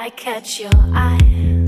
I catch your eye.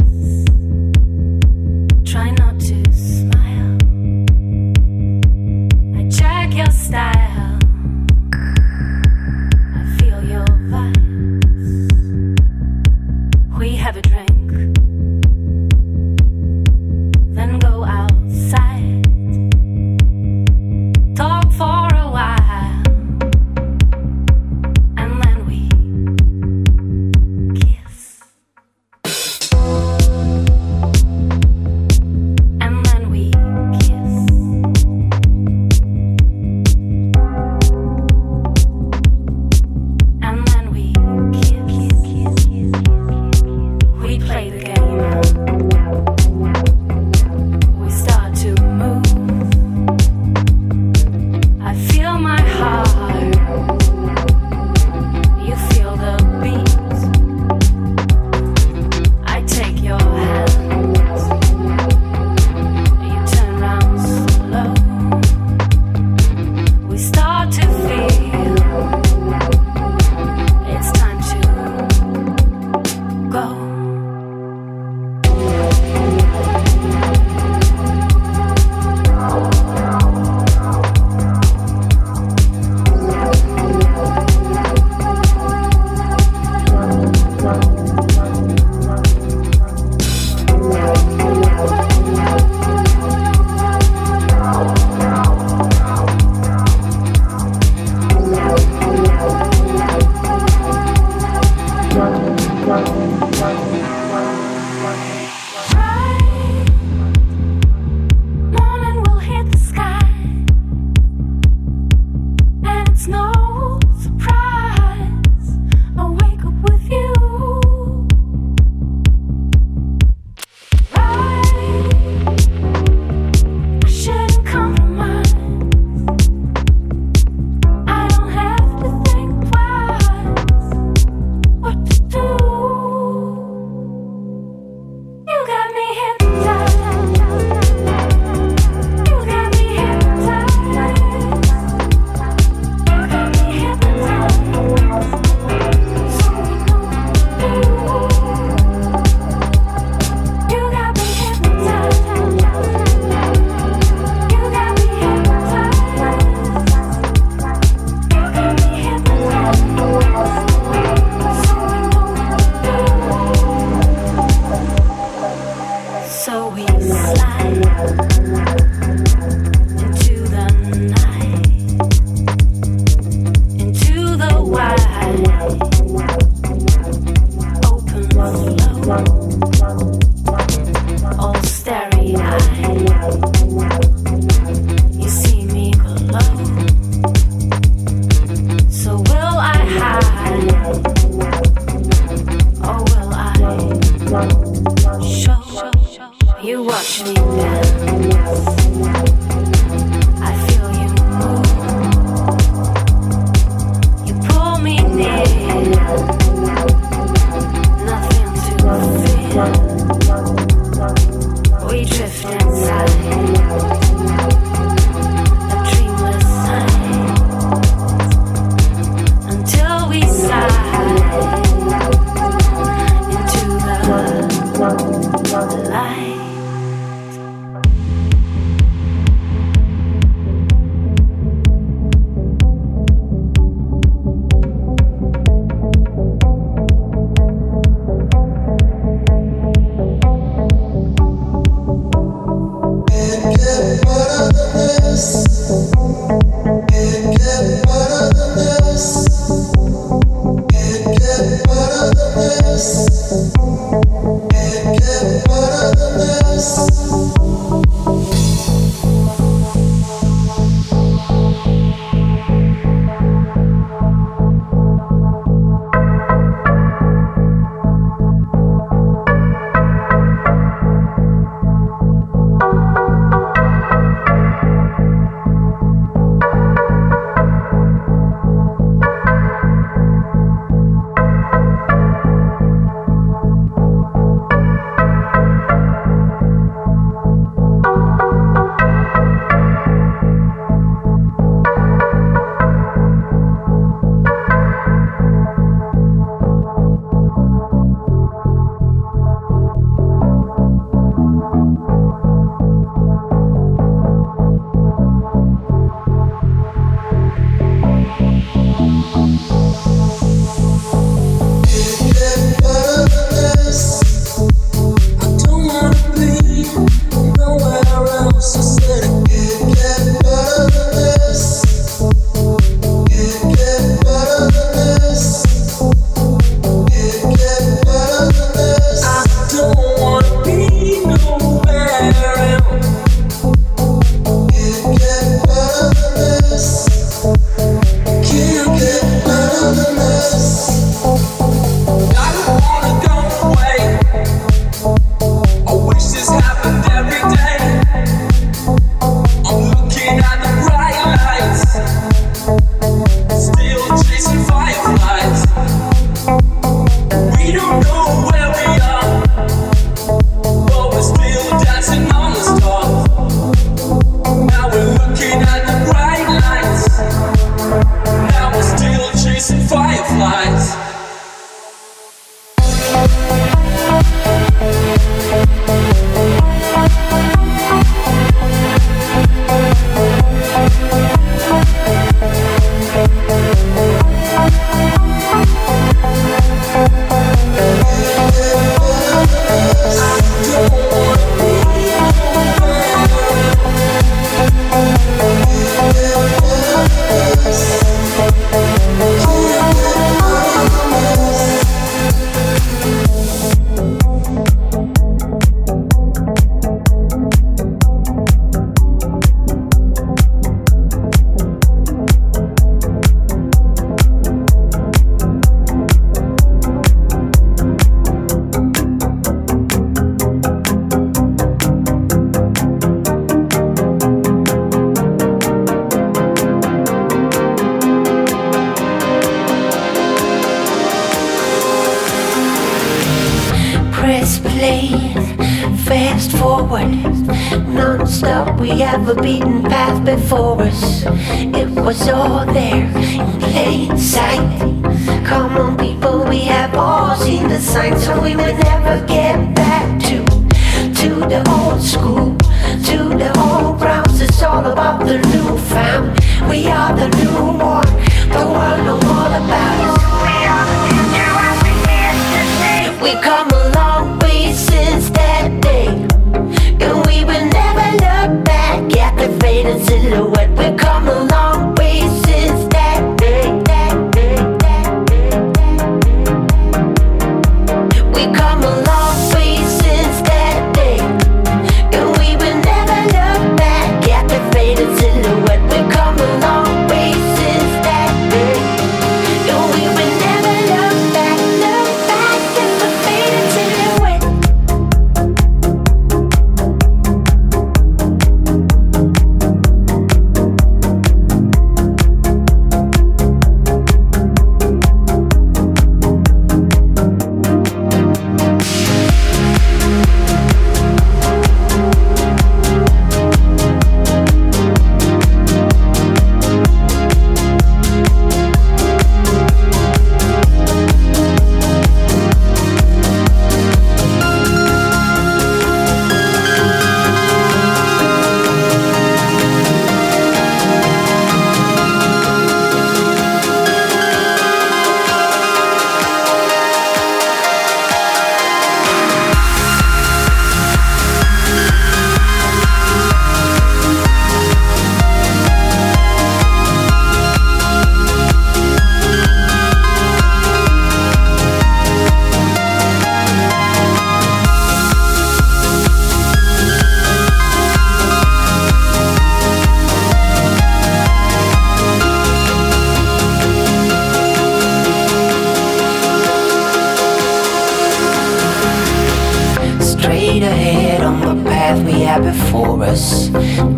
for us.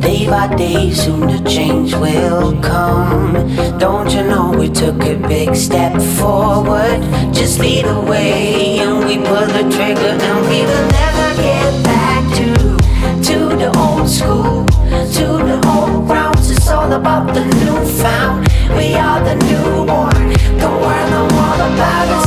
Day by day, soon the change will come. Don't you know we took a big step forward? Just lead the way, and we pull the trigger, and we will never get back to to the old school, to the old grounds. It's all about the newfound. We are the newborn. one. The world no all about us.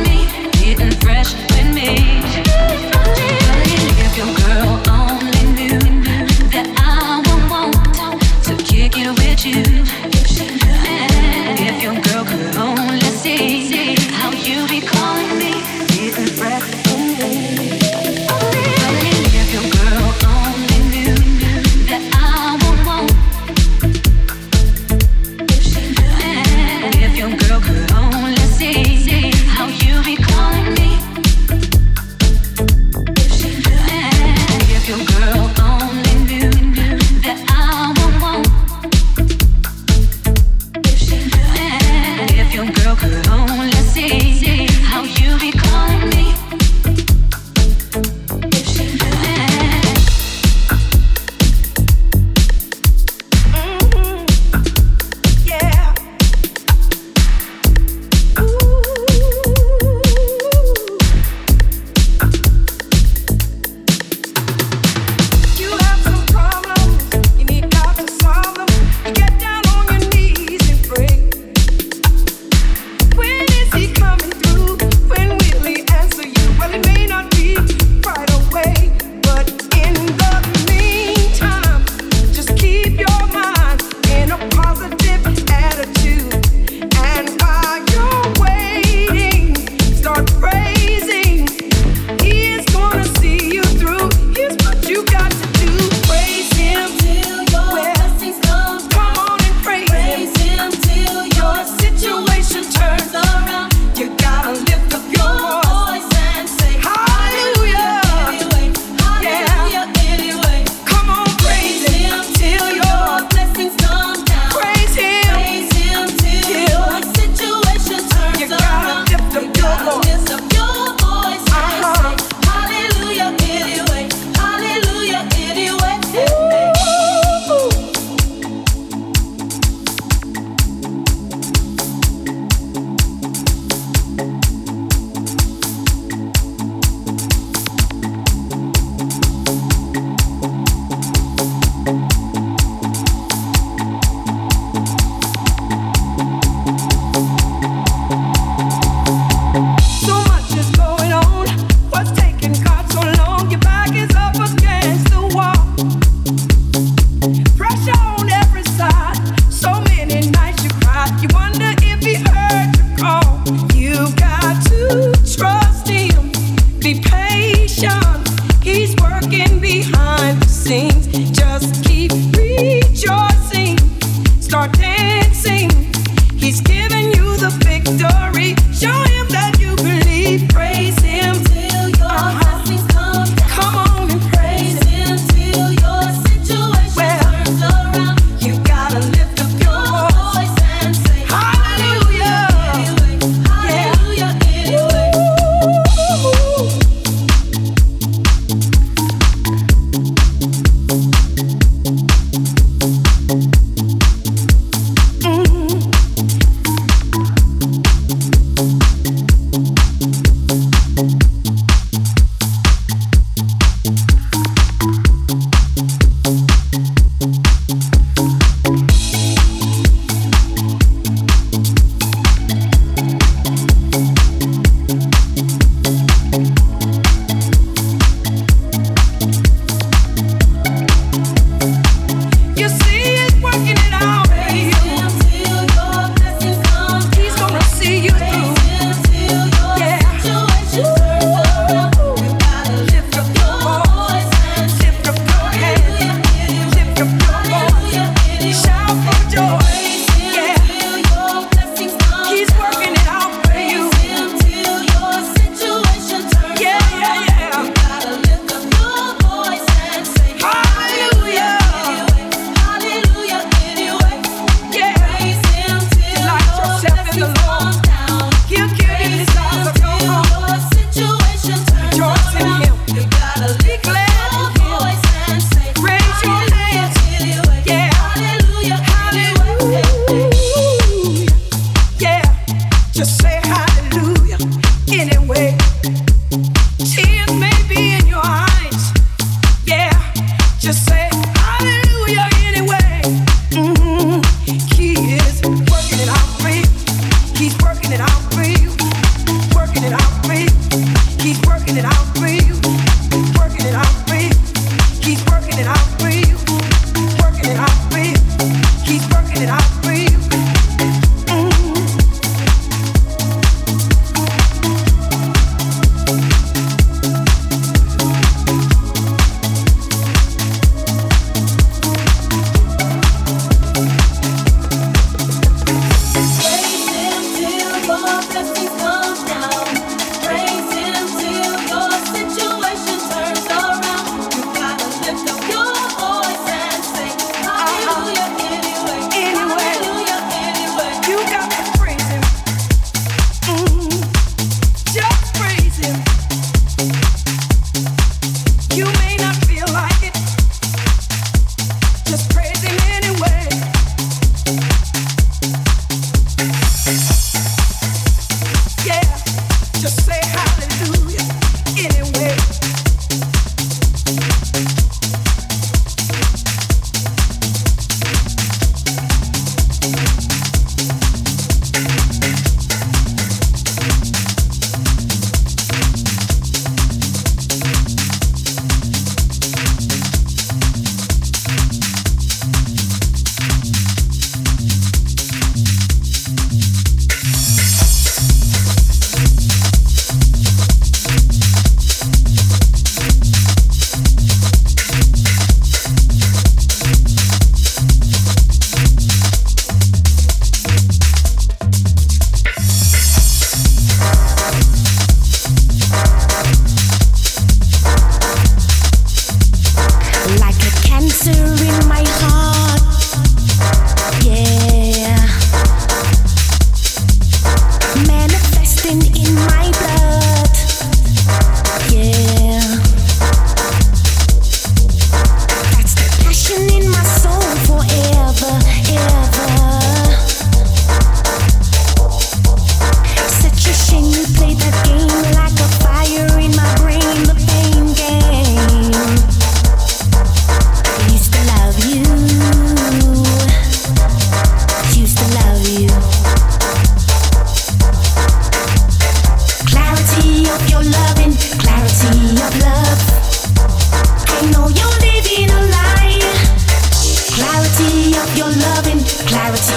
me, eating fresh with me.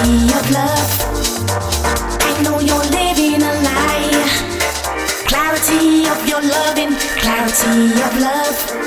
me of love. I know you're living a lie. Clarity of your loving, clarity of love.